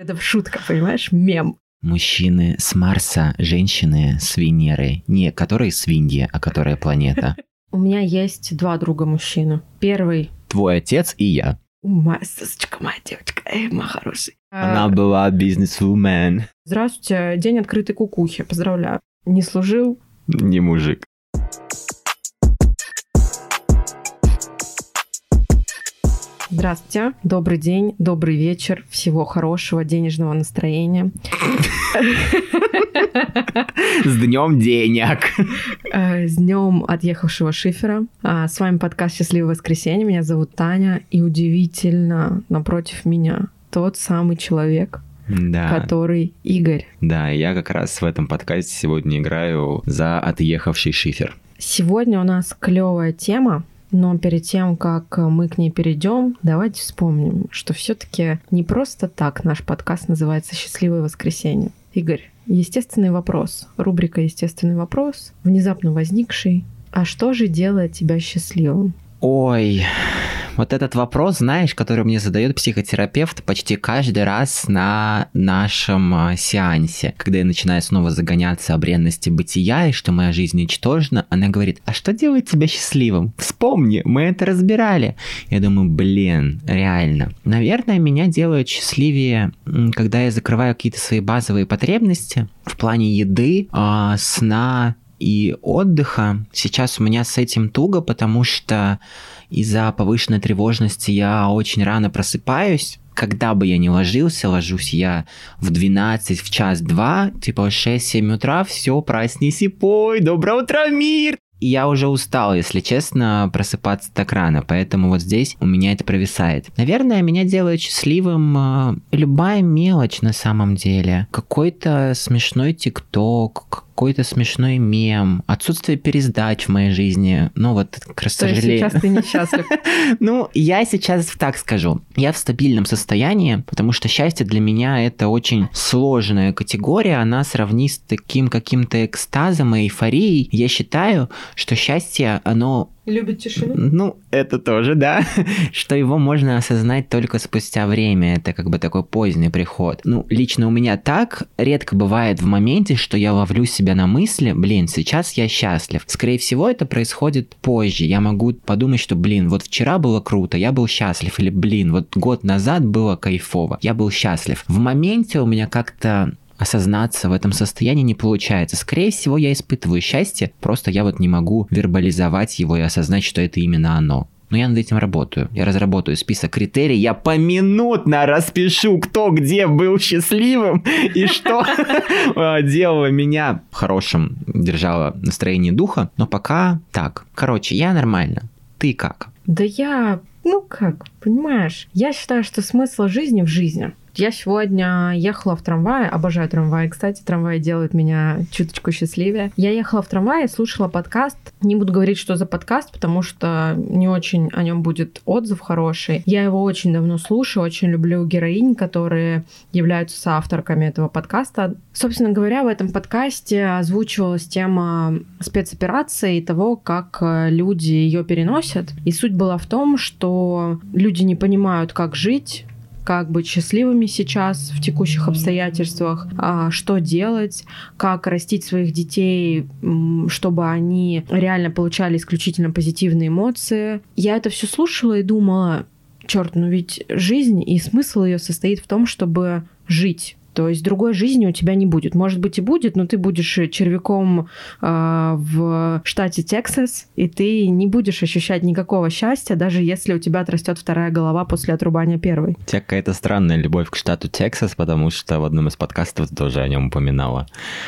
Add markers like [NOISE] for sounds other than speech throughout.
Это шутка, понимаешь? Мем. Мужчины с Марса, женщины с Венеры. Не которые свиньи, а которая планета. [LAUGHS] У меня есть два друга мужчины. Первый Твой отец и я. Моя сосочка, моя девочка, эй, моя хороший. Она А, была бизнес-вумен. Здравствуйте, день открытой кукухи, поздравляю. Не служил, Не мужик. Здравствуйте, добрый день, добрый вечер, всего хорошего, денежного настроения. С днем денег. Э, С днем отъехавшего шифера. А, С вами подкаст «Счастливое воскресенье». Меня зовут Таня. И удивительно, напротив меня тот самый человек, Да, который Игорь. да, я как раз в этом подкасте сегодня играю за отъехавший шифер. Сегодня у нас клевая тема, но перед тем, как мы к ней перейдем, давайте вспомним, что все-таки не просто так наш подкаст называется «Счастливое воскресенье». Игорь, естественный вопрос, рубрика «Естественный вопрос», внезапно возникший. А что же делает тебя счастливым? Ой, вот этот вопрос, знаешь, который мне задает психотерапевт почти каждый раз на нашем а, сеансе. Когда я начинаю снова загоняться о бренности бытия и что моя жизнь ничтожна, она говорит, а что делает тебя счастливым? Вспомни, мы это разбирали. Я думаю, блин, реально. Наверное, меня делает счастливее, когда я закрываю какие-то свои базовые потребности в плане еды, а, сна, и отдыха. Сейчас у меня с этим туго, потому что из-за повышенной тревожности я очень рано просыпаюсь. Когда бы я ни ложился, ложусь я в 12, в час 2, типа в 6-7 утра, все, проснись и пой, доброе утро, мир! И я уже устал, если честно, просыпаться так рано, поэтому вот здесь у меня это провисает. Наверное, меня делает счастливым э, любая мелочь на самом деле. Какой-то смешной тикток, какой-то смешной мем, отсутствие пересдач в моей жизни. Ну вот, к сожалению. сейчас ты несчастлив. [LAUGHS] Ну, я сейчас так скажу. Я в стабильном состоянии, потому что счастье для меня это очень сложная категория. Она сравни с таким каким-то экстазом и эйфорией. Я считаю, что счастье, оно Любит тишину? ну, это тоже, да. [LAUGHS] Что его можно осознать только спустя время. Это как бы такой поздний приход. Ну, лично у меня так редко бывает в моменте, что я ловлю себя на мысли, блин, сейчас я счастлив. Скорее всего, это происходит позже. Я могу подумать, что, блин, вот вчера было круто, я был счастлив. Или, блин, вот год назад было кайфово, я был счастлив. В моменте у меня как-то осознаться в этом состоянии не получается. Скорее всего, я испытываю счастье, просто я вот не могу вербализовать его и осознать, что это именно оно. Но я над этим работаю. Я разработаю список критерий, я поминутно распишу, кто где был счастливым и что [LAUGHS] делало меня хорошим, держало настроение духа. Но пока так. Короче, я нормально. Ты как? Да я, ну как, понимаешь, я считаю, что смысл жизни в жизни. Я сегодня ехала в трамвае, обожаю трамвай, кстати, трамвай делает меня чуточку счастливее. Я ехала в трамвае, слушала подкаст. Не буду говорить, что за подкаст, потому что не очень о нем будет отзыв хороший. Я его очень давно слушаю, очень люблю героинь, которые являются соавторками этого подкаста. Собственно говоря, в этом подкасте озвучивалась тема спецоперации и того, как э, люди ее переносят. И суть была в том, что люди не понимают, как жить, как быть счастливыми сейчас в текущих обстоятельствах, а, что делать, как растить своих детей, чтобы они реально получали исключительно позитивные эмоции. Я это все слушала и думала, черт, ну ведь жизнь и смысл ее состоит в том, чтобы жить. То есть другой жизни у тебя не будет. Может быть и будет, но ты будешь червяком э, в штате Тексас, и ты не будешь ощущать никакого счастья, даже если у тебя отрастет вторая голова после отрубания первой. У тебя какая-то странная любовь к штату Тексас, потому что в одном из подкастов ты тоже о нем упоминала.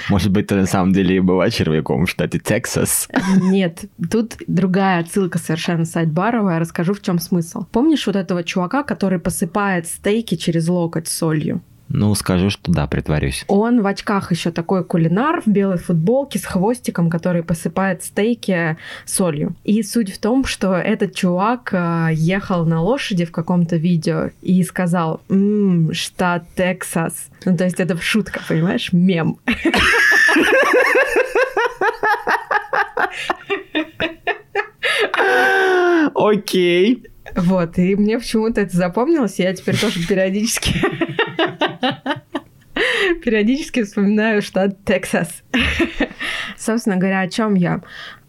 Может быть, ты на самом деле и была червяком в штате Тексас? Нет, тут другая отсылка совершенно сайдбаровая. Расскажу, в чем смысл. Помнишь вот этого чувака, который посыпает стейки через локоть солью? Ну, скажу, что да, притворюсь. Он в очках еще такой кулинар в белой футболке с хвостиком, который посыпает стейки солью. И суть в том, что этот чувак э, ехал на лошади в каком-то видео и сказал «Ммм, штат Тексас». Ну, то есть это шутка, понимаешь? Мем. Окей. Вот, и мне почему-то это запомнилось, я теперь тоже периодически Периодически вспоминаю штат Тексас. Собственно говоря, о чем я?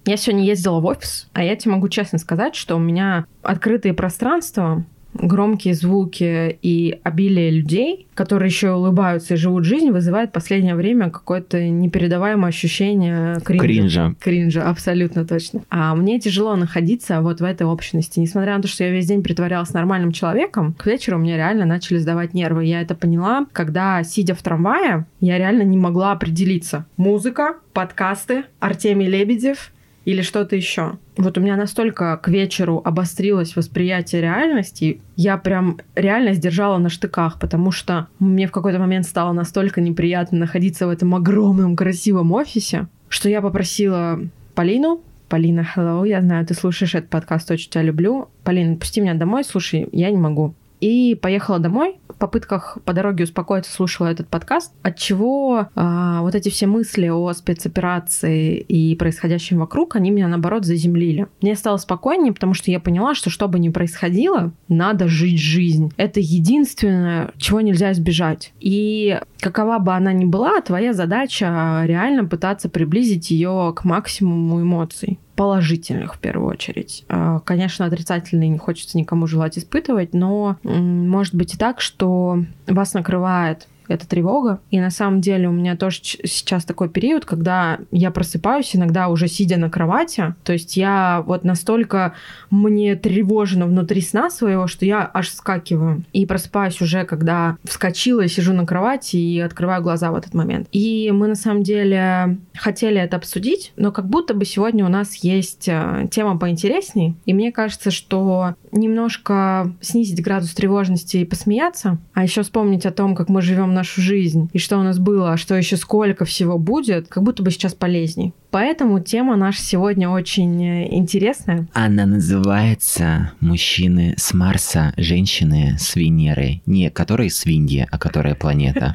Я сегодня ездила в офис, а я тебе могу честно сказать, что у меня открытые пространства громкие звуки и обилие людей, которые еще улыбаются и живут жизнь, вызывает в последнее время какое-то непередаваемое ощущение кринжа. Кринжа. Кринжа, абсолютно точно. А мне тяжело находиться вот в этой общности. Несмотря на то, что я весь день притворялась нормальным человеком, к вечеру мне реально начали сдавать нервы. Я это поняла, когда, сидя в трамвае, я реально не могла определиться. Музыка, подкасты, Артемий Лебедев или что-то еще. Вот у меня настолько к вечеру обострилось восприятие реальности, я прям реально сдержала на штыках, потому что мне в какой-то момент стало настолько неприятно находиться в этом огромном красивом офисе, что я попросила Полину, Полина, hello, я знаю, ты слушаешь этот подкаст, очень тебя люблю. Полина, пусти меня домой, слушай, я не могу. И поехала домой, попытках по дороге успокоиться слушала этот подкаст, от чего а, вот эти все мысли о спецоперации и происходящем вокруг, они меня наоборот заземлили. Мне стало спокойнее, потому что я поняла, что что бы ни происходило, надо жить жизнь. Это единственное, чего нельзя избежать. И какова бы она ни была, твоя задача реально пытаться приблизить ее к максимуму эмоций положительных в первую очередь. А, конечно, отрицательные не хочется никому желать испытывать, но может быть и так, что вас накрывает эта тревога. И на самом деле у меня тоже сейчас такой период, когда я просыпаюсь иногда уже сидя на кровати. То есть я вот настолько мне тревожно внутри сна своего, что я аж вскакиваю. И просыпаюсь уже, когда вскочила, сижу на кровати и открываю глаза в этот момент. И мы на самом деле хотели это обсудить, но как будто бы сегодня у нас есть э, тема поинтересней. И мне кажется, что немножко снизить градус тревожности и посмеяться, а еще вспомнить о том, как мы живем нашу жизнь, и что у нас было, а что еще сколько всего будет, как будто бы сейчас полезней. Поэтому тема наша сегодня очень э, интересная. Она называется «Мужчины с Марса, женщины с Венеры». Не которые свиньи, а которая планета.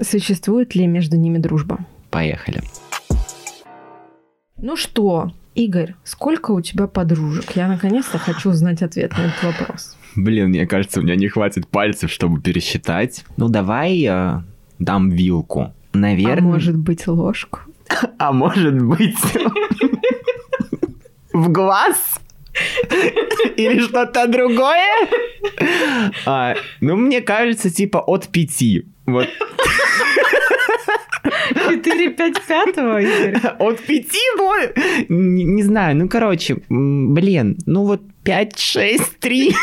Существует ли между ними дружба? Поехали. Ну что, Игорь, сколько у тебя подружек? Я наконец-то хочу узнать ответ на этот вопрос. Блин, мне кажется, у меня не хватит пальцев, чтобы пересчитать. Ну, давай я дам вилку. Наверное... А может быть, ложку? [LAUGHS] А может быть... В глаз? Или что-то другое? А, ну, мне кажется, типа от пяти. Вот. 4, 5, 5, Игорь? От 5, ну, не, не знаю, ну, короче, блин, ну вот 5, 6, 3.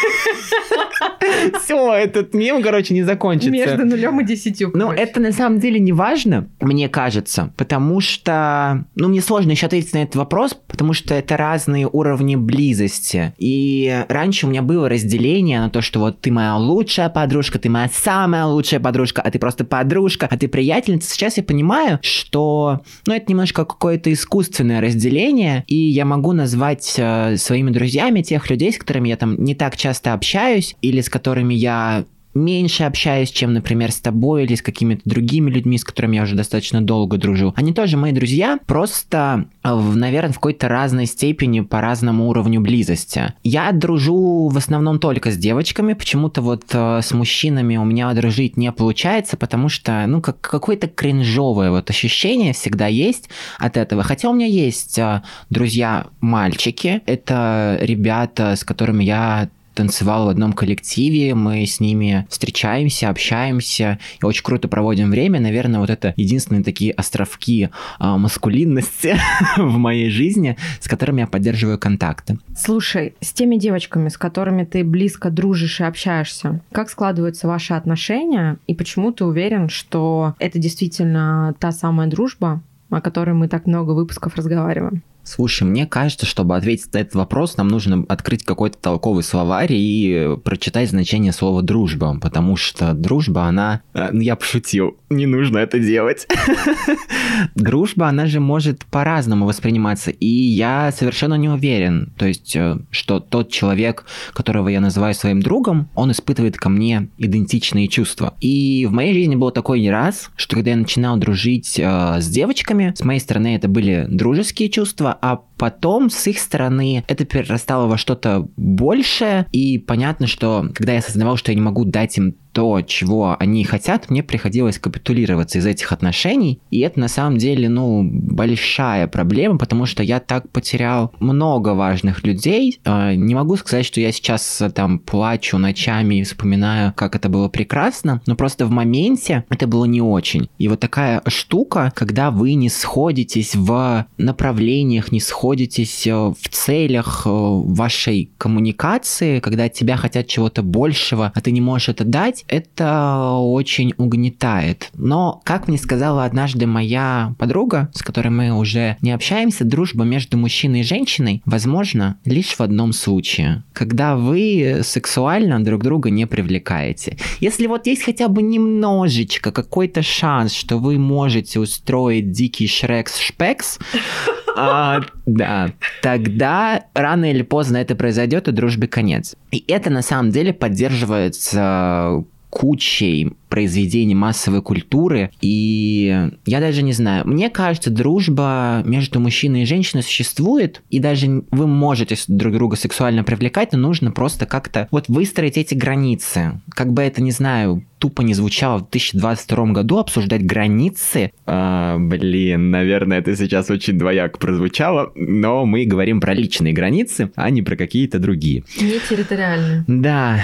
Все, этот мем, короче, не закончится. Между нулем и десятью. Ну, это на самом деле не важно, мне кажется, потому что, ну, мне сложно еще ответить на этот вопрос, потому что это разные уровни близости. И раньше у меня было разделение на то, что вот ты моя лучшая подружка, ты моя самая лучшая подружка, а ты просто подружка, а ты приятельница. Сейчас я понимаю, что, ну, это немножко какое-то искусственное разделение, и я могу назвать э, своими друзьями тех людей, с которыми я там не так часто общаюсь, или с которыми я меньше общаюсь, чем, например, с тобой или с какими-то другими людьми, с которыми я уже достаточно долго дружу. Они тоже мои друзья, просто, э, наверное, в какой-то разной степени, по разному уровню близости. Я дружу в основном только с девочками, почему-то вот э, с мужчинами у меня дружить не получается, потому что, ну, как какое-то кринжовое вот ощущение всегда есть от этого. Хотя у меня есть э, друзья-мальчики, это ребята, с которыми я танцевал в одном коллективе, мы с ними встречаемся, общаемся и очень круто проводим время. Наверное, вот это единственные такие островки а, маскулинности [LAUGHS] в моей жизни, с которыми я поддерживаю контакты. Слушай, с теми девочками, с которыми ты близко дружишь и общаешься, как складываются ваши отношения и почему ты уверен, что это действительно та самая дружба, о которой мы так много выпусков разговариваем? Слушай, мне кажется, чтобы ответить на этот вопрос, нам нужно открыть какой-то толковый словарь и прочитать значение слова «дружба», потому что дружба, она... Э, ну, я пошутил, не нужно это делать. [LAUGHS] Дружба, она же может по-разному восприниматься, и я совершенно не уверен, то есть, э, что тот человек, которого я называю своим другом, он испытывает ко мне идентичные чувства. И в моей жизни было такое не раз, что когда я начинал дружить э, с девочками, с моей стороны это были дружеские чувства, а потом с их стороны это перерастало во что-то большее, и понятно, что когда я осознавал, что я не могу дать им то, чего они хотят, мне приходилось капитулироваться из этих отношений. И это на самом деле, ну, большая проблема, потому что я так потерял много важных людей. А, не могу сказать, что я сейчас там плачу ночами и вспоминаю, как это было прекрасно, но просто в моменте это было не очень. И вот такая штука, когда вы не сходитесь в направлениях, не сходитесь э, в целях э, вашей коммуникации, когда от тебя хотят чего-то большего, а ты не можешь это дать, это очень угнетает. Но, как мне сказала однажды моя подруга, с которой мы уже не общаемся, дружба между мужчиной и женщиной возможно лишь в одном случае, когда вы сексуально друг друга не привлекаете. Если вот есть хотя бы немножечко какой-то шанс, что вы можете устроить дикий шрекс-шпекс, а, да, тогда рано или поздно это произойдет, и дружбе конец. И это на самом деле поддерживается кучей произведений массовой культуры, и я даже не знаю, мне кажется, дружба между мужчиной и женщиной существует, и даже вы можете друг друга сексуально привлекать, но нужно просто как-то вот выстроить эти границы. Как бы это, не знаю, тупо не звучало в 2022 году обсуждать границы. А, блин, наверное, это сейчас очень двояко прозвучало, но мы говорим про личные границы, а не про какие-то другие. Не территориальные. Да.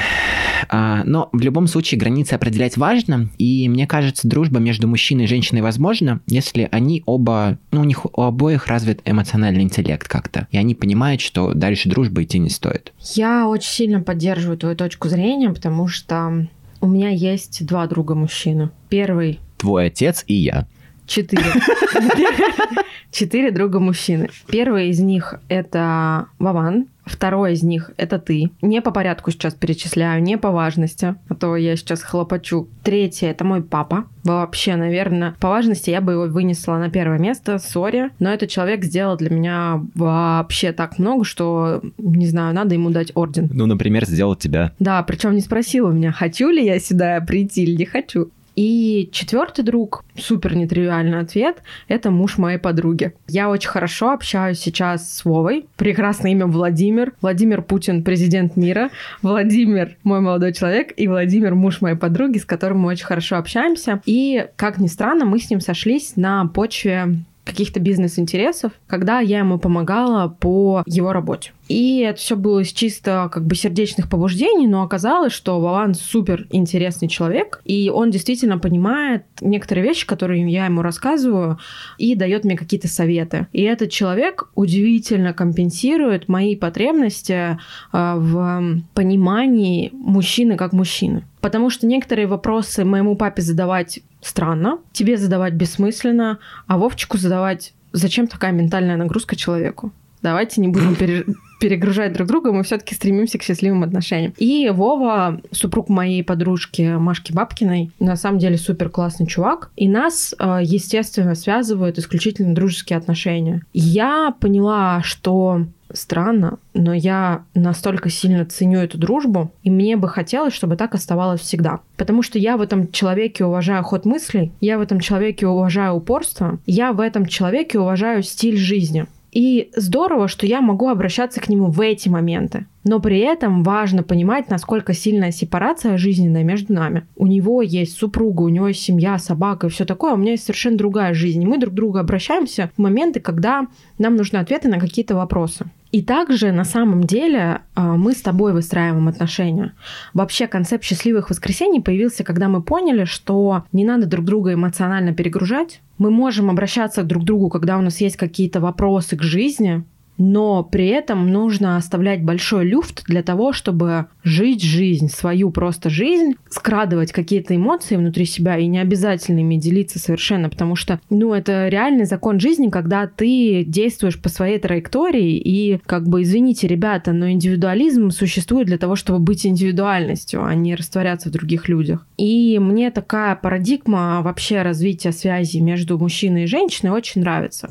А, но в любом случае границы определять важно, и мне кажется, дружба между мужчиной и женщиной возможна, если они оба, ну, у них у обоих развит эмоциональный интеллект как-то, и они понимают, что дальше дружбы идти не стоит. Я очень сильно поддерживаю твою точку зрения, потому что у меня есть два друга мужчины. Первый... Твой отец и я. Четыре. [LAUGHS] Четыре друга мужчины. Первый из них это Вован, второй из них это ты. Не по порядку сейчас перечисляю, не по важности, а то я сейчас хлопочу. Третье это мой папа. Вообще, наверное, по важности я бы его вынесла на первое место, сори. Но этот человек сделал для меня вообще так много, что, не знаю, надо ему дать орден. Ну, например, сделал тебя. Да, причем не спросил у меня, хочу ли я сюда прийти или не хочу. И четвертый друг, супер нетривиальный ответ, это муж моей подруги. Я очень хорошо общаюсь сейчас с Вовой. Прекрасное имя Владимир. Владимир Путин, президент мира. Владимир, мой молодой человек. И Владимир, муж моей подруги, с которым мы очень хорошо общаемся. И, как ни странно, мы с ним сошлись на почве каких-то бизнес-интересов, когда я ему помогала по его работе. И это все было из чисто как бы сердечных побуждений, но оказалось, что Валан супер интересный человек, и он действительно понимает некоторые вещи, которые я ему рассказываю, и дает мне какие-то советы. И этот человек удивительно компенсирует мои потребности э, в понимании мужчины как мужчины. Потому что некоторые вопросы моему папе задавать странно, тебе задавать бессмысленно, а Вовчику задавать зачем такая ментальная нагрузка человеку? Давайте не будем пере [LAUGHS] перегружать друг друга, мы все-таки стремимся к счастливым отношениям. И Вова, супруг моей подружки Машки Бабкиной, на самом деле супер классный чувак. И нас, э, естественно, связывают исключительно дружеские отношения. Я поняла, что странно, но я настолько сильно ценю эту дружбу, и мне бы хотелось, чтобы так оставалось всегда. Потому что я в этом человеке уважаю ход мыслей, я в этом человеке уважаю упорство, я в этом человеке уважаю стиль жизни. И здорово, что я могу обращаться к нему в эти моменты. Но при этом важно понимать, насколько сильная сепарация жизненная между нами. У него есть супруга, у него есть семья, собака и все такое, а у меня есть совершенно другая жизнь. И мы друг к другу обращаемся в моменты, когда нам нужны ответы на какие-то вопросы. И также на самом деле а, мы с тобой выстраиваем отношения. Вообще концепт счастливых воскресений появился, когда мы поняли, что не надо друг друга эмоционально перегружать. Мы можем обращаться друг к другу, когда у нас есть какие-то вопросы к жизни, но при этом нужно оставлять большой люфт для того, чтобы жить жизнь, свою просто жизнь, скрадывать какие-то эмоции внутри себя и не обязательно ими делиться совершенно, потому что, ну, это реальный закон жизни, когда ты действуешь по своей траектории и, как бы, извините, ребята, но индивидуализм существует для того, чтобы быть индивидуальностью, а не растворяться в других людях. И мне такая парадигма вообще развития связи между мужчиной и женщиной очень нравится.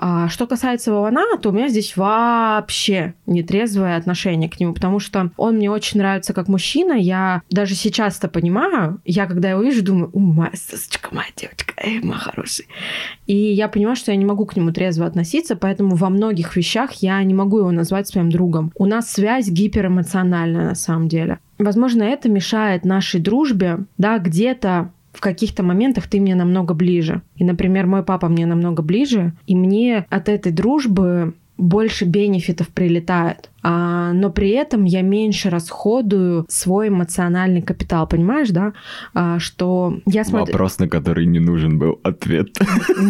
А что касается Вована, то у меня здесь вообще нетрезвое отношение к нему, потому что он мне очень нравится как мужчина. Я даже сейчас это понимаю. Я, когда его вижу, думаю, у, моя сосочка, моя девочка, эй, моя хороший. И я понимаю, что я не могу к нему трезво относиться, поэтому во многих вещах я не могу его назвать своим другом. У нас связь гиперэмоциональная на самом деле. Возможно, это мешает нашей дружбе, да, где-то в каких-то моментах ты мне намного ближе. И, например, мой папа мне намного ближе, и мне от этой дружбы больше бенефитов прилетает. А, но при этом я меньше расходую свой эмоциональный капитал, понимаешь, да? А, что я смотрю... Вопрос, на который не нужен был ответ. [LAUGHS]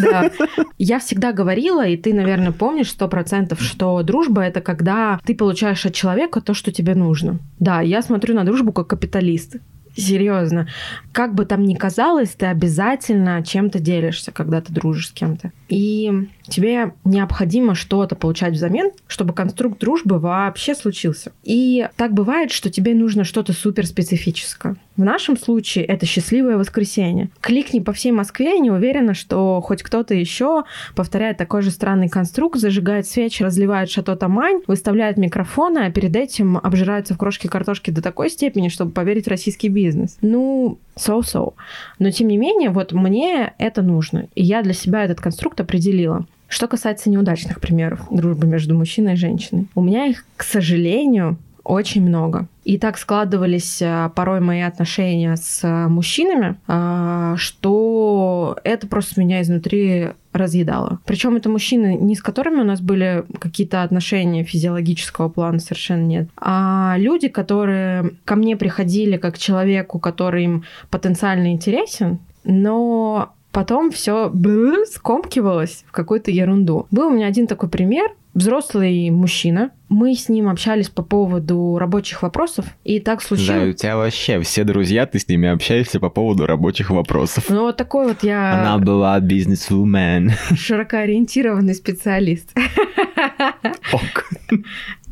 Да. Я всегда говорила, и ты, наверное, помнишь сто процентов, что дружба — это когда ты получаешь от человека то, что тебе нужно. Да, я смотрю на дружбу как капиталист. Серьезно. Как бы там ни казалось, ты обязательно чем-то делишься, когда ты дружишь с кем-то. И тебе необходимо что-то получать взамен, чтобы конструкт дружбы вообще случился. И так бывает, что тебе нужно что-то суперспецифическое. В нашем случае это счастливое воскресенье. Кликни по всей Москве, не уверена, что хоть кто-то еще повторяет такой же странный конструкт, зажигает свечи, разливает шато тамань, выставляет микрофоны, а перед этим обжирается в крошке картошки до такой степени, чтобы поверить в российский бизнес. Ну, so-so. Но тем не менее, вот мне это нужно. И я для себя этот конструкт определила. Что касается неудачных примеров дружбы между мужчиной и женщиной, у меня их, к сожалению, очень много. И так складывались а, порой мои отношения с а, мужчинами, а, что это просто меня изнутри разъедало. Причем это мужчины, не с которыми у нас были какие-то отношения физиологического плана, совершенно нет, а люди, которые ко мне приходили как человеку, который им потенциально интересен, но потом все скомкивалось в какую-то ерунду. Был у меня один такой пример. Взрослый мужчина. Мы с ним общались по поводу рабочих вопросов, и так случилось... Да, у тебя вообще все друзья, ты с ними общаешься по поводу рабочих вопросов. Ну, вот такой вот я... Она была бизнес-вумен. Широкоориентированный специалист. Ок.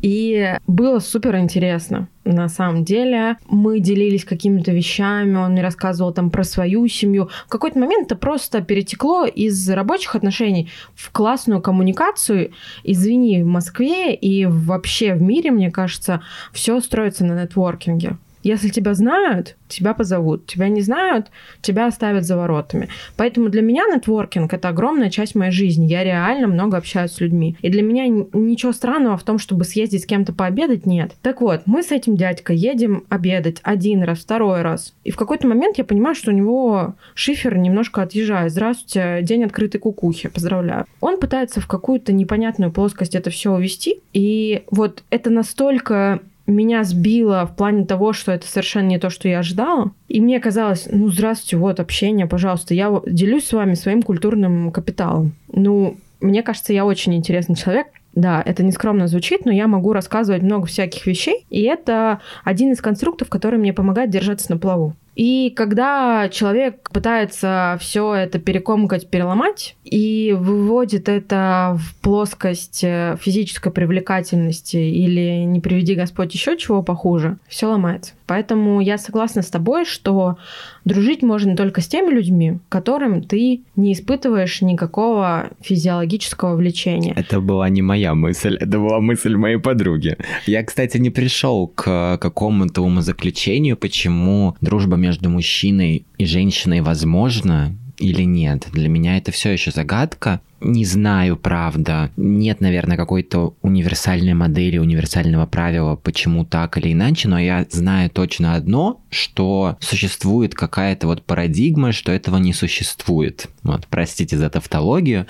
И было супер интересно. На самом деле мы делились какими-то вещами, он мне рассказывал там про свою семью. В какой-то момент это просто перетекло из рабочих отношений в классную коммуникацию. Извини, в Москве и вообще в мире, мне кажется, все строится на нетворкинге. Если тебя знают, тебя позовут. Тебя не знают, тебя оставят за воротами. Поэтому для меня нетворкинг — это огромная часть моей жизни. Я реально много общаюсь с людьми. И для меня ничего странного в том, чтобы съездить с кем-то пообедать, нет. Так вот, мы с этим дядькой едем обедать один раз, второй раз. И в какой-то момент я понимаю, что у него шифер немножко отъезжает. Здравствуйте, день открытой кукухи, поздравляю. Он пытается в какую-то непонятную плоскость это все увести. И вот это настолько меня сбило в плане того, что это совершенно не то, что я ожидала. И мне казалось, ну, здравствуйте, вот общение, пожалуйста, я делюсь с вами своим культурным капиталом. Ну, мне кажется, я очень интересный человек. Да, это нескромно звучит, но я могу рассказывать много всяких вещей, и это один из конструктов, который мне помогает держаться на плаву. И когда человек пытается все это перекомкать, переломать и выводит это в плоскость э, физической привлекательности или не приведи Господь еще чего похуже, все ломается. Поэтому я согласна с тобой, что дружить можно только с теми людьми, которым ты не испытываешь никакого физиологического влечения. Это была не моя мысль, это была мысль моей подруги. Я, кстати, не пришел к какому-то умозаключению, почему дружба между между мужчиной и женщиной возможно или нет. Для меня это все еще загадка. Не знаю, правда. Нет, наверное, какой-то универсальной модели, универсального правила, почему так или иначе, но я знаю точно одно, что существует какая-то вот парадигма, что этого не существует. Вот, простите за тавтологию.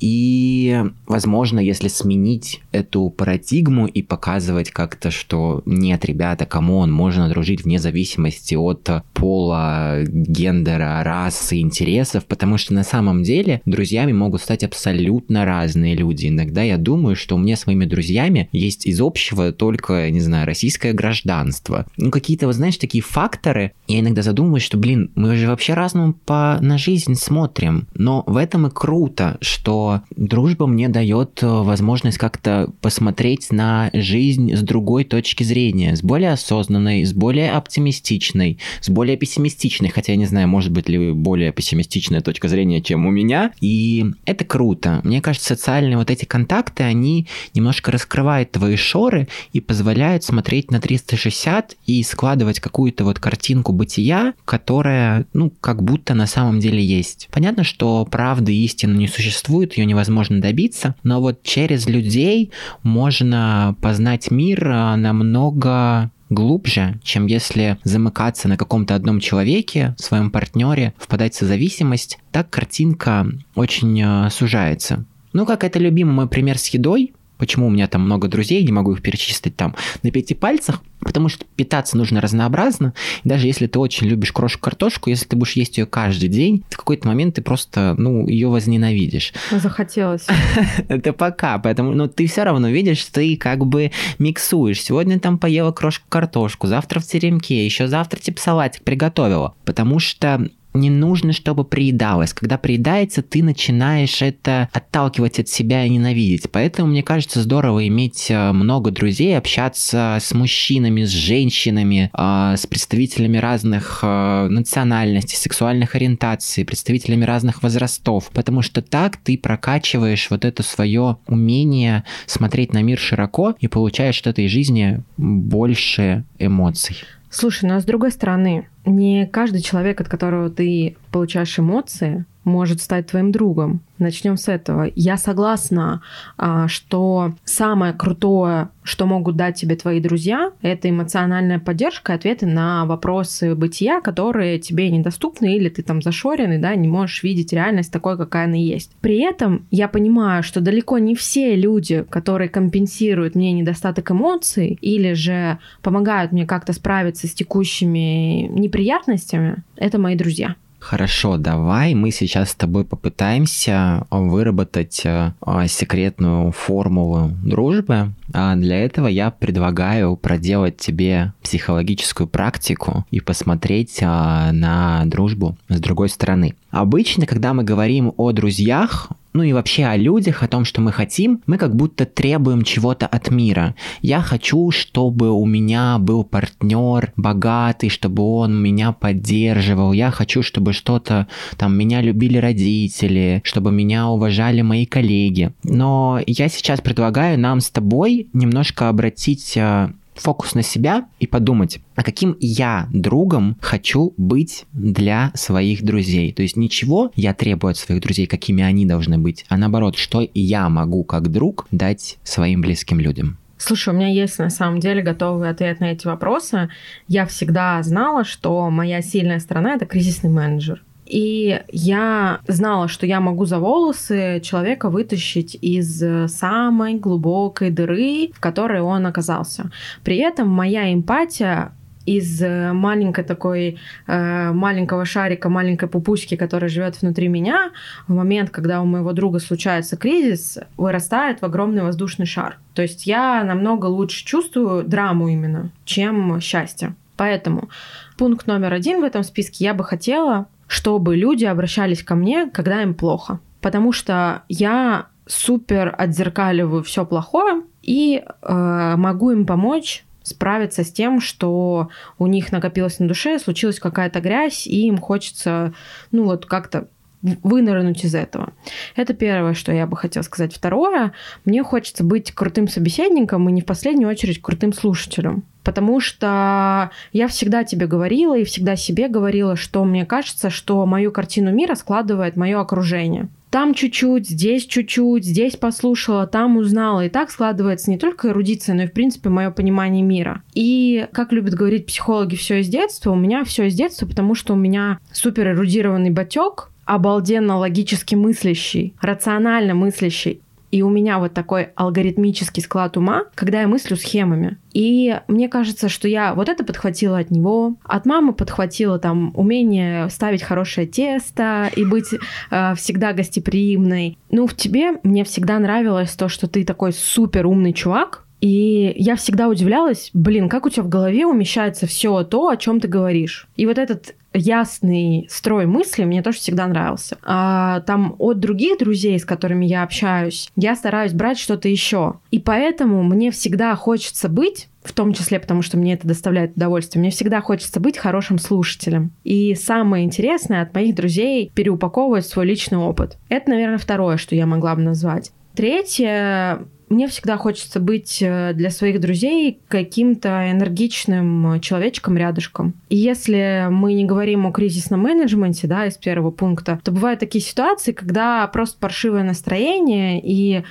И, возможно, если сменить эту парадигму и показывать как-то, что нет, ребята, кому он можно дружить вне зависимости от пола, гендера, расы, интересов, потому что на самом деле друзьями могут стать абсолютно разные люди. Иногда я думаю, что у меня с моими друзьями есть из общего только, не знаю, российское гражданство. Ну, какие-то, вот знаешь, такие факторы. Я иногда задумываюсь, что, блин, мы же вообще разному по на жизнь смотрим. Но в этом и круто, что дружба мне дает э, возможность как-то посмотреть на жизнь с другой точки зрения, с более осознанной, с более оптимистичной, с более пессимистичной, хотя я не знаю, может быть ли более пессимистичная точка зрения, чем у меня. И это круто. Мне кажется, социальные вот эти контакты, они немножко раскрывают твои шоры и позволяют смотреть на 360 и складывать какую-то вот картинку бытия, которая, ну, как будто на самом деле есть. Понятно, что правды и истины не существует, ее невозможно добиться, но вот через людей можно познать мир а, намного глубже, чем если замыкаться на каком-то одном человеке, своем партнере, впадать в созависимость, так картинка очень э, сужается. Ну, как это любимый мой пример с едой, Почему у меня там много друзей, не могу их перечислить там на пяти пальцах, потому что питаться нужно разнообразно. И даже если ты очень любишь крошку-картошку, если ты будешь есть ее каждый день, в какой-то момент ты просто, ну, ее возненавидишь. Захотелось. [LAUGHS] Это пока, поэтому, ну, ты все равно видишь, ты как бы миксуешь. Сегодня там поела крошку-картошку, завтра в теремке, еще завтра типа салатик приготовила. Потому что не нужно, чтобы приедалось. Когда приедается, ты начинаешь это отталкивать от себя и ненавидеть. Поэтому, мне кажется, здорово иметь э, много друзей, общаться с мужчинами, с женщинами, э, с представителями разных э, национальностей, сексуальных ориентаций, представителями разных возрастов. Потому что так ты прокачиваешь вот это свое умение смотреть на мир широко и получаешь от этой жизни больше эмоций. Слушай, ну а с другой стороны, не каждый человек, от которого ты получаешь эмоции, может стать твоим другом. Начнем с этого. Я согласна, а, что самое крутое, что могут дать тебе твои друзья, это эмоциональная поддержка ответы на вопросы бытия, которые тебе недоступны или ты там зашоренный, да, не можешь видеть реальность такой, какая она есть. При этом я понимаю, что далеко не все люди, которые компенсируют мне недостаток эмоций или же помогают мне как-то справиться с текущими неприятностями, это мои друзья. Хорошо, давай мы сейчас с тобой попытаемся выработать э, секретную формулу дружбы. А для этого я предлагаю проделать тебе психологическую практику и посмотреть на дружбу с другой стороны. Обычно, когда мы говорим о друзьях, ну и вообще о людях, о том, что мы хотим, мы как будто требуем чего-то от мира. Я хочу, чтобы у меня был партнер богатый, чтобы он меня поддерживал. Я хочу, чтобы что-то там меня любили родители, чтобы меня уважали мои коллеги. Но я сейчас предлагаю нам с тобой немножко обратить а, фокус на себя и подумать, а каким я другом хочу быть для своих друзей. То есть ничего я требую от своих друзей, какими они должны быть, а наоборот, что я могу как друг дать своим близким людям. Слушай, у меня есть на самом деле готовый ответ на эти вопросы. Я всегда знала, что моя сильная сторона это кризисный менеджер. И я знала, что я могу за волосы человека вытащить из самой глубокой дыры, в которой он оказался. При этом моя эмпатия из маленькой такой э, маленького шарика, маленькой пупучки, которая живет внутри меня, в момент, когда у моего друга случается кризис, вырастает в огромный воздушный шар. То есть я намного лучше чувствую драму именно, чем счастье. Поэтому пункт номер один в этом списке я бы хотела чтобы люди обращались ко мне, когда им плохо. Потому что я супер отзеркаливаю все плохое и э, могу им помочь справиться с тем, что у них накопилось на душе, случилась какая-то грязь, и им хочется, ну вот как-то вынырнуть из этого. Это первое, что я бы хотела сказать. Второе, мне хочется быть крутым собеседником и не в последнюю очередь крутым слушателем. Потому что я всегда тебе говорила и всегда себе говорила, что мне кажется, что мою картину мира складывает мое окружение. Там чуть-чуть, здесь чуть-чуть, здесь послушала, там узнала. И так складывается не только эрудиция, но и, в принципе, мое понимание мира. И, как любят говорить психологи, все из детства, у меня все из детства, потому что у меня супер эрудированный батек, обалденно логически мыслящий, рационально мыслящий. И у меня вот такой алгоритмический склад ума, когда я мыслю схемами. И мне кажется, что я вот это подхватила от него, от мамы подхватила там умение ставить хорошее тесто и быть э, всегда гостеприимной. Ну, в тебе мне всегда нравилось то, что ты такой супер умный чувак, и я всегда удивлялась, блин, как у тебя в голове умещается все то, о чем ты говоришь. И вот этот ясный строй мысли мне тоже всегда нравился. А там от других друзей, с которыми я общаюсь, я стараюсь брать что-то еще. И поэтому мне всегда хочется быть в том числе потому, что мне это доставляет удовольствие. Мне всегда хочется быть хорошим слушателем. И самое интересное от моих друзей переупаковывать свой личный опыт. Это, наверное, второе, что я могла бы назвать. Третье, мне всегда хочется быть э, для своих друзей каким-то энергичным человечком рядышком. И если мы не говорим о кризисном менеджменте, да, из первого пункта, то бывают такие ситуации, когда просто паршивое настроение и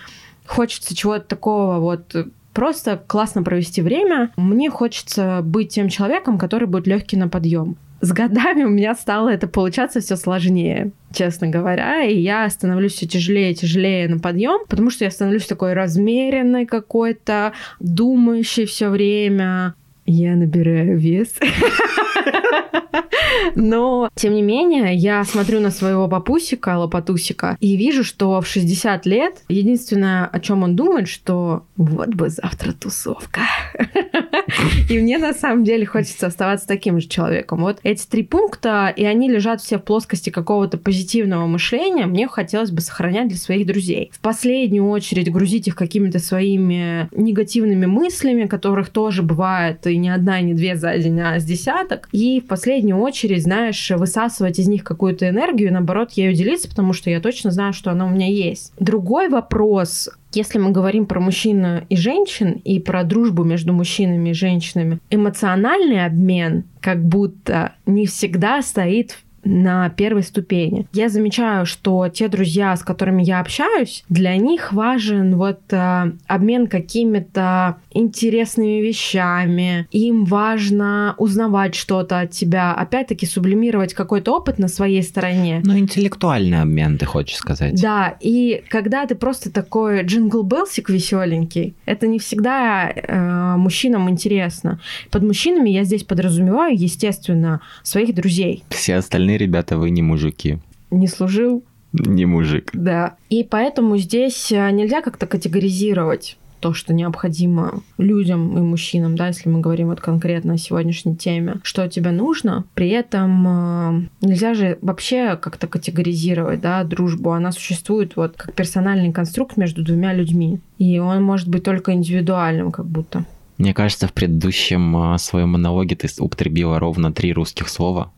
хочется чего-то такого вот просто классно провести время. Мне хочется быть тем человеком, который будет легкий на подъем с годами [LAUGHS] у меня стало это получаться все сложнее, честно говоря, и я становлюсь все тяжелее и тяжелее на подъем, потому что я становлюсь такой размеренной какой-то, думающей все время. Я набираю вес. [LAUGHS] [LAUGHS] Но, тем не менее, я смотрю на своего папусика, лопатусика, и вижу, что в 60 лет единственное, о чем он думает, что вот бы завтра тусовка. [LAUGHS] И мне на самом деле хочется оставаться таким же человеком. Вот эти три пункта, и они лежат все в плоскости какого-то позитивного мышления, мне хотелось бы сохранять для своих друзей. В последнюю очередь грузить их какими-то своими негативными мыслями, которых тоже бывает и не одна, и не две за день, а с десяток. И в последнюю очередь, знаешь, высасывать из них какую-то энергию, наоборот, ею делиться, потому что я точно знаю, что она у меня есть. Другой вопрос, если мы говорим про мужчин и женщин и про дружбу между мужчинами и женщинами, эмоциональный обмен как будто не всегда стоит на первой ступени. Я замечаю, что те друзья, с которыми я общаюсь, для них важен вот э, обмен какими-то интересными вещами. Им важно узнавать что-то от тебя. Опять-таки сублимировать какой-то опыт на своей стороне. Ну, интеллектуальный обмен, ты хочешь сказать. Да, и когда ты просто такой джингл-белсик веселенький, это не всегда э, мужчинам интересно. Под мужчинами я здесь подразумеваю, естественно, своих друзей. Все остальные ребята, вы не мужики. Не служил? Не мужик. Да. И поэтому здесь э, нельзя как-то категоризировать то, что необходимо людям и мужчинам, да, если мы говорим вот конкретно о сегодняшней теме, что тебе нужно. При этом э, нельзя же вообще как-то категоризировать, да, дружбу. Она существует вот как персональный конструкт между двумя людьми. И он может быть только индивидуальным, как будто. Мне кажется, в предыдущем а, своем монологе ты употребила ровно три русских слова.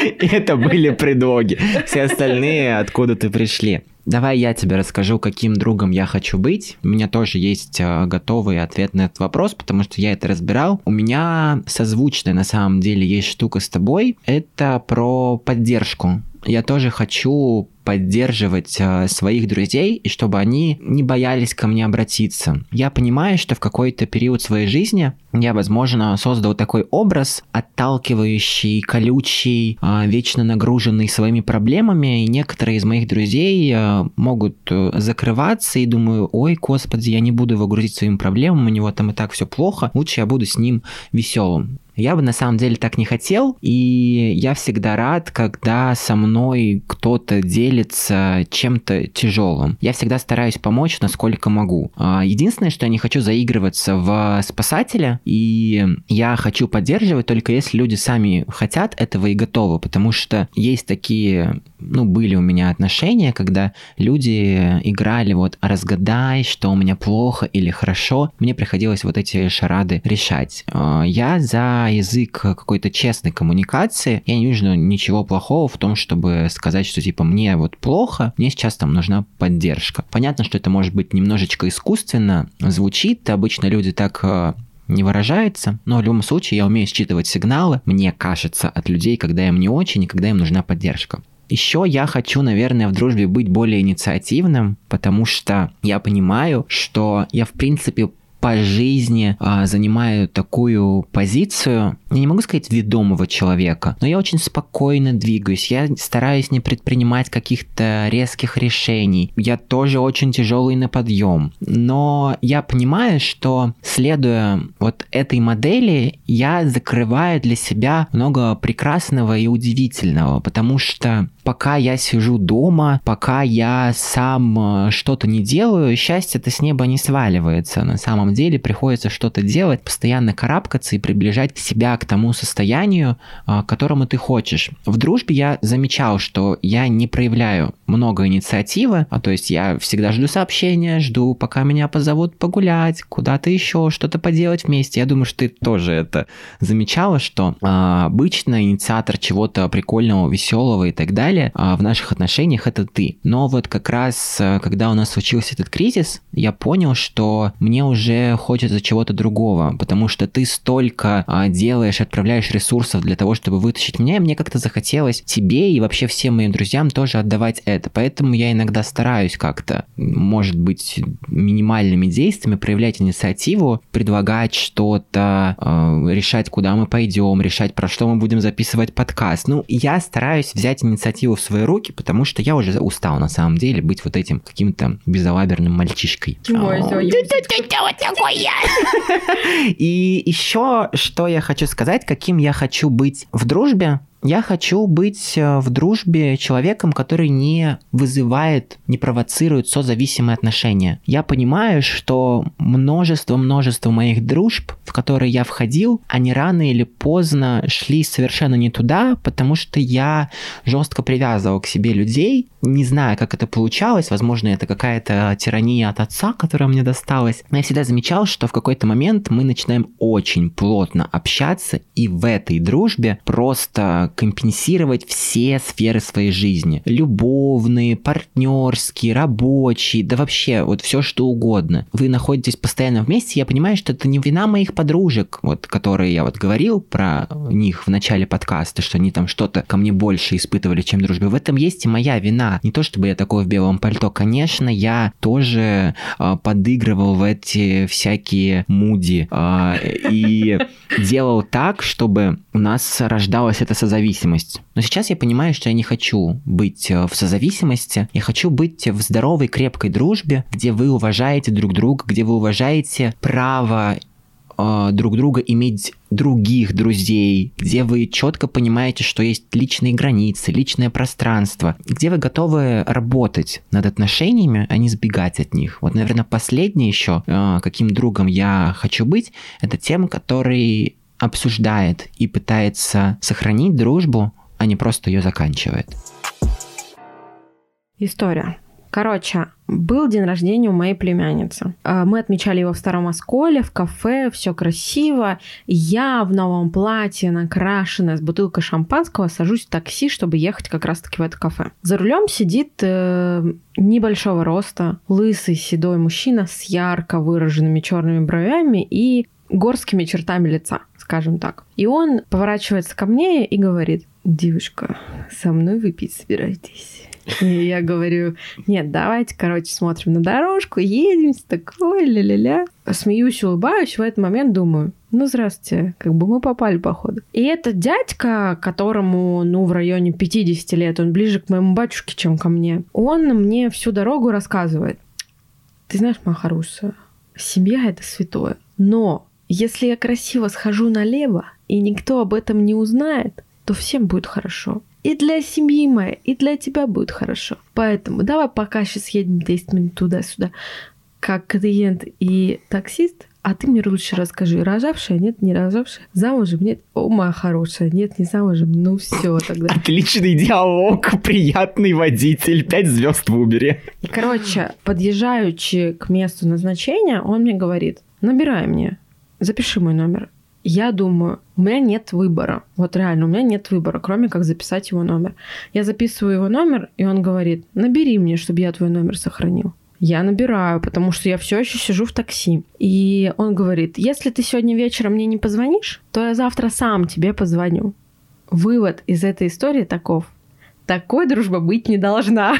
И это были предлоги. Все остальные откуда ты пришли. Давай я тебе расскажу, каким другом я хочу быть. У меня тоже есть а, готовый ответ на этот вопрос, потому что я это разбирал. У меня созвучная на самом деле есть штука с тобой. Это про поддержку. Я тоже хочу поддерживать э, своих друзей, и чтобы они не боялись ко мне обратиться. Я понимаю, что в какой-то период своей жизни я, возможно, создал такой образ, отталкивающий, колючий, э, вечно нагруженный своими проблемами, и некоторые из моих друзей э, могут закрываться и думаю, ой, господи, я не буду его грузить своим проблемам, у него там и так все плохо, лучше я буду с ним веселым. Я бы на самом деле так не хотел, и я всегда рад, когда со мной кто-то делится чем-то тяжелым. Я всегда стараюсь помочь, насколько могу. А, единственное, что я не хочу заигрываться в спасателя, и я хочу поддерживать только если люди сами хотят этого и готовы, потому что есть такие, ну, были у меня отношения, когда люди играли вот «разгадай, что у меня плохо или хорошо», мне приходилось вот эти шарады решать. А, я за язык какой-то честной коммуникации, я не вижу ничего плохого в том, чтобы сказать, что типа мне вот плохо, мне сейчас там нужна поддержка. Понятно, что это может быть немножечко искусственно звучит, обычно люди так э, не выражается, но в любом случае я умею считывать сигналы, мне кажется, от людей, когда им не очень и когда им нужна поддержка. Еще я хочу, наверное, в дружбе быть более инициативным, потому что я понимаю, что я, в принципе, по жизни а, занимаю такую позицию, я не могу сказать ведомого человека, но я очень спокойно двигаюсь, я стараюсь не предпринимать каких-то резких решений, я тоже очень тяжелый на подъем, но я понимаю, что следуя вот этой модели, я закрываю для себя много прекрасного и удивительного, потому что пока я сижу дома, пока я сам э, что-то не делаю, счастье-то с неба не сваливается. На самом деле приходится что-то делать, постоянно карабкаться и приближать себя к тому состоянию, э, к которому ты хочешь. В дружбе я замечал, что я не проявляю много инициативы, а то есть я всегда жду сообщения, жду, пока меня позовут погулять, куда-то еще, что-то поделать вместе. Я думаю, что ты тоже это замечала, что э, обычно инициатор чего-то прикольного, веселого и так далее э, в наших отношениях это ты. Но вот как раз, э, когда у нас случился этот кризис, я понял, что мне уже хочется чего-то другого, потому что ты столько э, делаешь, отправляешь ресурсов для того, чтобы вытащить меня, и мне как-то захотелось тебе и вообще всем моим друзьям тоже отдавать это. Поэтому я иногда стараюсь как-то, может быть, минимальными действиями проявлять инициативу, предлагать что-то, э, решать, куда мы пойдем, решать, про что мы будем записывать подкаст. Ну, я стараюсь взять инициативу в свои руки, потому что я уже устал на самом деле быть вот этим каким-то безалаберным мальчишкой. [LAUGHS] И еще, что я хочу сказать, каким я хочу быть в дружбе, я хочу быть э, в дружбе человеком, который не вызывает, не провоцирует созависимые отношения. Я понимаю, что множество-множество моих дружб, в которые я входил, они рано или поздно шли совершенно не туда, потому что я жестко привязывал к себе людей, не знаю, как это получалось, возможно, это какая-то тирания от отца, которая мне досталась. Но я всегда замечал, что в какой-то момент мы начинаем очень плотно общаться, и в этой дружбе просто компенсировать все сферы своей жизни. Любовные, партнерские, рабочие, да вообще вот все что угодно. Вы находитесь постоянно вместе, я понимаю, что это не вина моих подружек, вот, которые я вот говорил про них в начале подкаста, что они там что-то ко мне больше испытывали, чем дружбы. В этом есть и моя вина. Не то, чтобы я такой в белом пальто. Конечно, я тоже э, подыгрывал в эти всякие муди э, и делал так, чтобы у нас рождалась эта созависимость созависимость. Но сейчас я понимаю, что я не хочу быть э, в созависимости, я хочу быть в здоровой, крепкой дружбе, где вы уважаете друг друга, где вы уважаете право э, друг друга иметь других друзей, где вы четко понимаете, что есть личные границы, личное пространство, где вы готовы работать над отношениями, а не сбегать от них. Вот, наверное, последнее еще, э, каким другом я хочу быть, это тем, который обсуждает и пытается сохранить дружбу, а не просто ее заканчивает. История. Короче, был день рождения у моей племянницы. А, мы отмечали его в Старом Осколе, в кафе, все красиво. Я в новом платье, накрашенная, с бутылкой шампанского, сажусь в такси, чтобы ехать как раз-таки в это кафе. За рулем сидит э, небольшого роста, лысый седой мужчина с ярко выраженными черными бровями и горскими чертами лица скажем так. И он поворачивается ко мне и говорит, девушка, со мной выпить собираетесь? И я говорю, нет, давайте, короче, смотрим на дорожку, едем, с такой, ля-ля-ля. Смеюсь, улыбаюсь, в этот момент думаю, ну, здравствуйте, как бы мы попали, походу. И этот дядька, которому, ну, в районе 50 лет, он ближе к моему батюшке, чем ко мне, он мне всю дорогу рассказывает. Ты знаешь, моя хорошая, семья — это святое. Но если я красиво схожу налево, и никто об этом не узнает, то всем будет хорошо. И для семьи моей, и для тебя будет хорошо. Поэтому давай пока сейчас едем 10 минут туда-сюда, как клиент и таксист, а ты мне лучше расскажи, рожавшая, нет, не рожавшая, замужем, нет, о, моя хорошая, нет, не замужем, ну все тогда. [LAUGHS] Отличный диалог, приятный водитель, пять звезд в Убере. И, короче, подъезжаючи к месту назначения, он мне говорит, набирай мне запиши мой номер. Я думаю, у меня нет выбора. Вот реально, у меня нет выбора, кроме как записать его номер. Я записываю его номер, и он говорит, набери мне, чтобы я твой номер сохранил. Я набираю, потому что я все еще сижу в такси. И он говорит, если ты сегодня вечером мне не позвонишь, то я завтра сам тебе позвоню. Вывод из этой истории таков. Такой дружба быть не должна.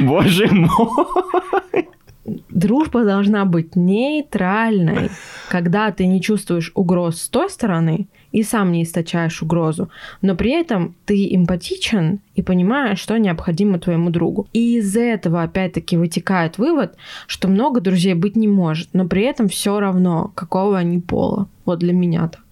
Боже мой дружба должна быть нейтральной, когда ты не чувствуешь угроз с той стороны и сам не источаешь угрозу, но при этом ты эмпатичен и понимаешь, что необходимо твоему другу. И из этого опять-таки вытекает вывод, что много друзей быть не может, но при этом все равно, какого они пола. Вот для меня так.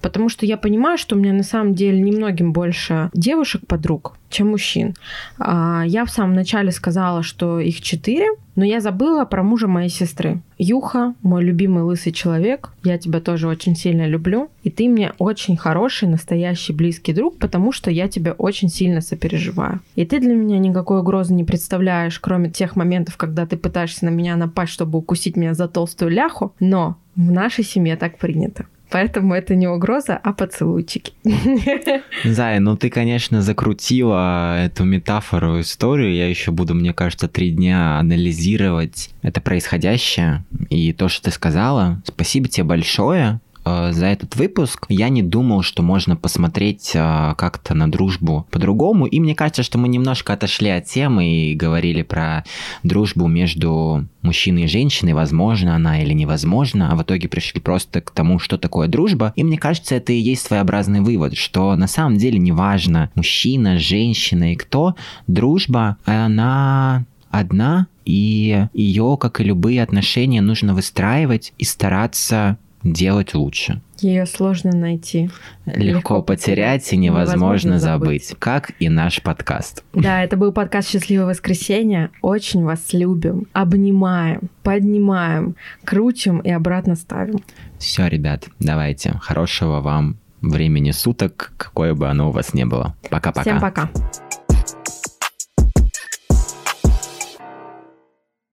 Потому что я понимаю, что у меня на самом деле немногим больше девушек-подруг, чем мужчин. А, я в самом начале сказала, что их четыре, но я забыла про мужа моей сестры. Юха, мой любимый лысый человек, я тебя тоже очень сильно люблю, и ты мне очень хороший, настоящий, близкий друг, потому что я тебя очень сильно сопереживаю. И ты для меня никакой угрозы не представляешь, кроме тех моментов, когда ты пытаешься на меня напасть, чтобы укусить меня за толстую ляху, но в нашей семье так принято. Поэтому это не угроза, а поцелуйчики. [LAUGHS] Зая, ну ты, конечно, закрутила эту метафору, историю. Я еще буду, мне кажется, три дня анализировать это происходящее и то, что ты сказала. Спасибо тебе большое. Э, за этот выпуск. Я не думал, что можно посмотреть э, как-то на дружбу по-другому. И мне кажется, что мы немножко отошли от темы и говорили про дружбу между мужчиной и женщиной, возможно она или невозможно, а в итоге пришли просто к тому, что такое дружба. И мне кажется, это и есть своеобразный вывод, что на самом деле неважно, мужчина, женщина и кто, дружба, она одна, и ее, как и любые отношения, нужно выстраивать и стараться делать лучше. Ее сложно найти. Легко, Легко потерять и невозможно, невозможно забыть. забыть, как и наш подкаст. Да, это был подкаст «Счастливое воскресенье». Очень вас любим, обнимаем, поднимаем, крутим и обратно ставим. Все, ребят, давайте. Хорошего вам времени суток, какое бы оно у вас ни было. Пока-пока. Всем пока.